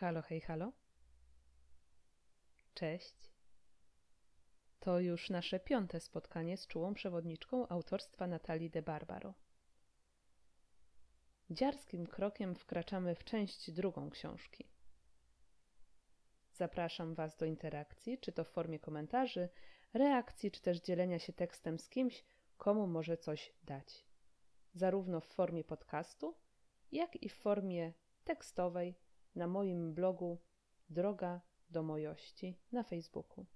Halo, hej, halo. Cześć. To już nasze piąte spotkanie z czułą przewodniczką autorstwa Natalii de Barbaro. Dziarskim krokiem wkraczamy w część drugą książki. Zapraszam Was do interakcji, czy to w formie komentarzy, reakcji, czy też dzielenia się tekstem z kimś, komu może coś dać. Zarówno w formie podcastu, jak i w formie tekstowej na moim blogu Droga do Mojości na Facebooku.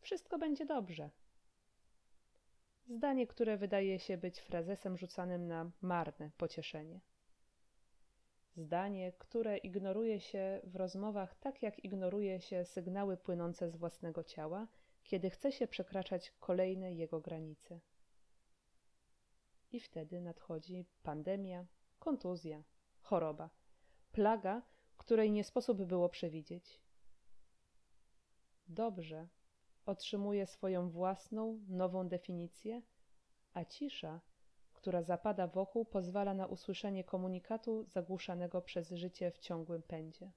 Wszystko będzie dobrze. Zdanie, które wydaje się być frazesem rzucanym na marne pocieszenie. Zdanie, które ignoruje się w rozmowach tak, jak ignoruje się sygnały płynące z własnego ciała, kiedy chce się przekraczać kolejne jego granice. I wtedy nadchodzi pandemia, kontuzja, choroba, plaga, której nie sposób było przewidzieć. Dobrze otrzymuje swoją własną, nową definicję, a cisza, która zapada wokół, pozwala na usłyszenie komunikatu zagłuszanego przez życie w ciągłym pędzie.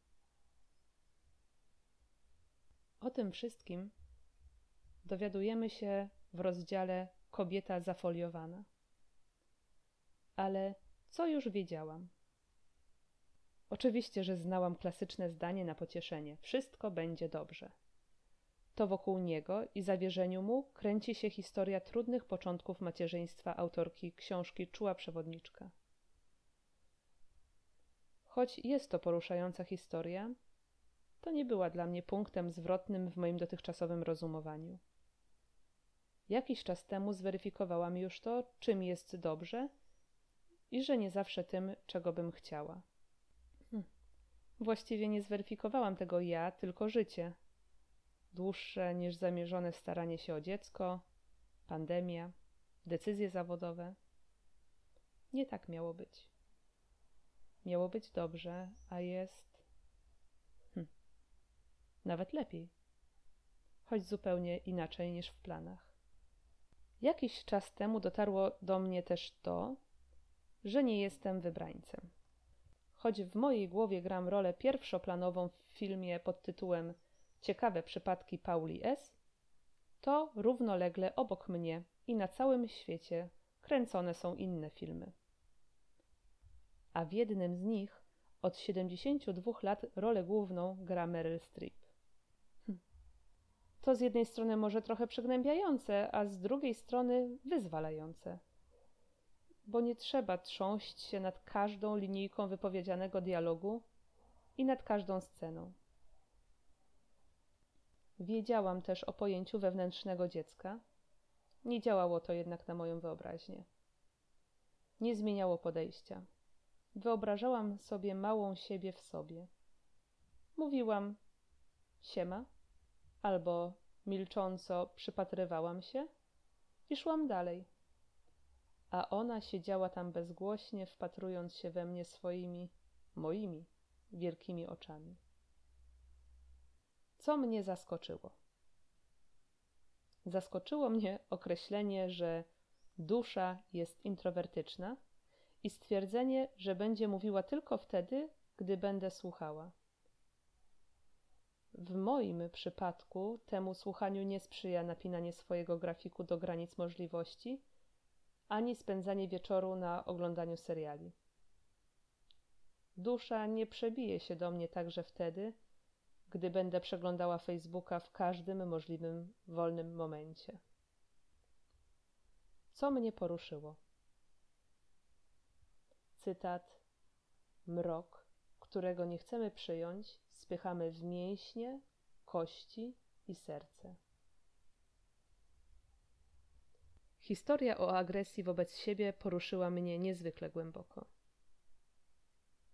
O tym wszystkim dowiadujemy się w rozdziale Kobieta zafoliowana. Ale co już wiedziałam? Oczywiście, że znałam klasyczne zdanie na pocieszenie: wszystko będzie dobrze. To wokół niego i zawierzeniu mu kręci się historia trudnych początków macierzyństwa autorki książki Czuła Przewodniczka. Choć jest to poruszająca historia, to nie była dla mnie punktem zwrotnym w moim dotychczasowym rozumowaniu. Jakiś czas temu zweryfikowałam już to, czym jest dobrze i że nie zawsze tym, czego bym chciała. Właściwie nie zweryfikowałam tego ja, tylko życie. Dłuższe niż zamierzone staranie się o dziecko, pandemia, decyzje zawodowe. Nie tak miało być. Miało być dobrze, a jest. Hm. Nawet lepiej. Choć zupełnie inaczej niż w planach. Jakiś czas temu dotarło do mnie też to, że nie jestem wybrańcem. Choć w mojej głowie gram rolę pierwszoplanową w filmie pod tytułem Ciekawe przypadki Pauli S., to równolegle obok mnie i na całym świecie kręcone są inne filmy. A w jednym z nich od 72 lat rolę główną gra Meryl Streep. Hm. To z jednej strony może trochę przygnębiające, a z drugiej strony wyzwalające bo nie trzeba trząść się nad każdą linijką wypowiedzianego dialogu i nad każdą sceną. Wiedziałam też o pojęciu wewnętrznego dziecka. Nie działało to jednak na moją wyobraźnię. Nie zmieniało podejścia. Wyobrażałam sobie małą siebie w sobie. Mówiłam siema, albo milcząco przypatrywałam się i szłam dalej a ona siedziała tam bezgłośnie, wpatrując się we mnie swoimi, moimi, wielkimi oczami. Co mnie zaskoczyło? Zaskoczyło mnie określenie, że dusza jest introwertyczna i stwierdzenie, że będzie mówiła tylko wtedy, gdy będę słuchała. W moim przypadku temu słuchaniu nie sprzyja napinanie swojego grafiku do granic możliwości ani spędzanie wieczoru na oglądaniu seriali. Dusza nie przebije się do mnie także wtedy, gdy będę przeglądała Facebooka w każdym możliwym wolnym momencie. Co mnie poruszyło? Cytat: Mrok, którego nie chcemy przyjąć, spychamy w mięśnie, kości i serce. Historia o agresji wobec siebie poruszyła mnie niezwykle głęboko.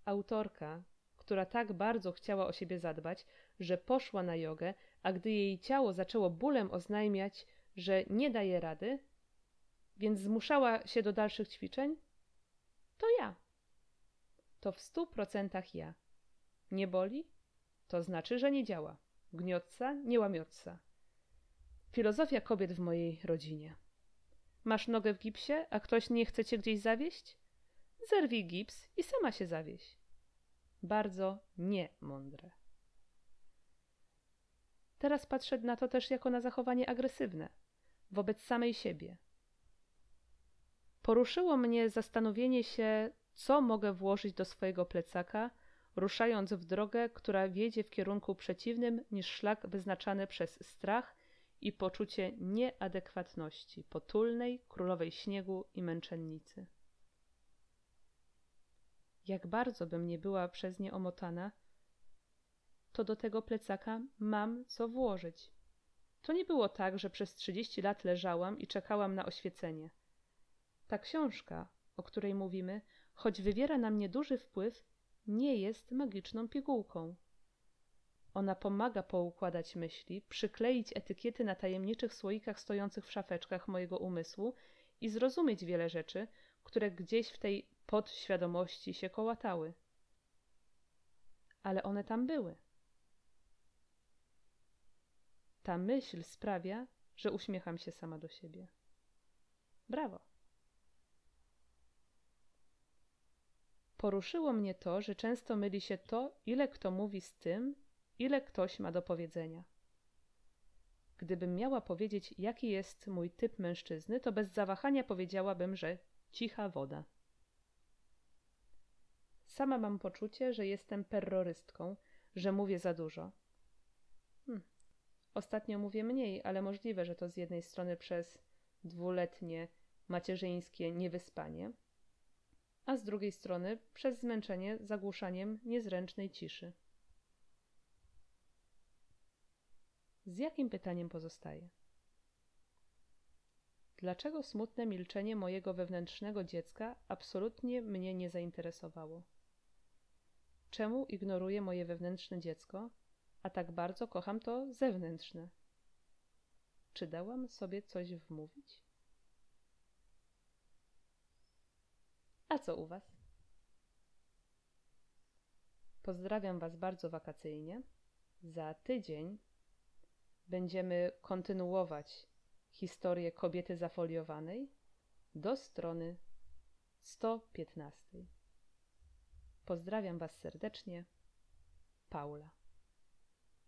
Autorka, która tak bardzo chciała o siebie zadbać, że poszła na jogę, a gdy jej ciało zaczęło bólem oznajmiać, że nie daje rady, więc zmuszała się do dalszych ćwiczeń, to ja. To w stu procentach ja. Nie boli? To znaczy, że nie działa. Gniotca, nie łamiotca. Filozofia kobiet w mojej rodzinie. Masz nogę w gipsie, a ktoś nie chce cię gdzieś zawieść? Zerwij gips i sama się zawieś. Bardzo niemądre. Teraz patrzę na to też jako na zachowanie agresywne wobec samej siebie. Poruszyło mnie zastanowienie się, co mogę włożyć do swojego plecaka, ruszając w drogę, która wiedzie w kierunku przeciwnym niż szlak wyznaczany przez strach i poczucie nieadekwatności, potulnej królowej śniegu i męczennicy. Jak bardzo bym nie była przez nie omotana, to do tego plecaka mam co włożyć. To nie było tak, że przez trzydzieści lat leżałam i czekałam na oświecenie. Ta książka, o której mówimy, choć wywiera na mnie duży wpływ, nie jest magiczną pigułką. Ona pomaga poukładać myśli, przykleić etykiety na tajemniczych słoikach stojących w szafeczkach mojego umysłu i zrozumieć wiele rzeczy, które gdzieś w tej podświadomości się kołatały. Ale one tam były. Ta myśl sprawia, że uśmiecham się sama do siebie. Brawo! Poruszyło mnie to, że często myli się to, ile kto mówi z tym, ile ktoś ma do powiedzenia. Gdybym miała powiedzieć, jaki jest mój typ mężczyzny, to bez zawahania powiedziałabym, że cicha woda. Sama mam poczucie, że jestem terrorystką, że mówię za dużo. Hm. Ostatnio mówię mniej, ale możliwe, że to z jednej strony przez dwuletnie macierzyńskie niewyspanie, a z drugiej strony przez zmęczenie zagłuszaniem niezręcznej ciszy. Z jakim pytaniem pozostaje? Dlaczego smutne milczenie mojego wewnętrznego dziecka absolutnie mnie nie zainteresowało? Czemu ignoruję moje wewnętrzne dziecko, a tak bardzo kocham to zewnętrzne? Czy dałam sobie coś wmówić? A co u Was? Pozdrawiam Was bardzo wakacyjnie. Za tydzień będziemy kontynuować historię kobiety zafoliowanej do strony 115. Pozdrawiam Was serdecznie, Paula.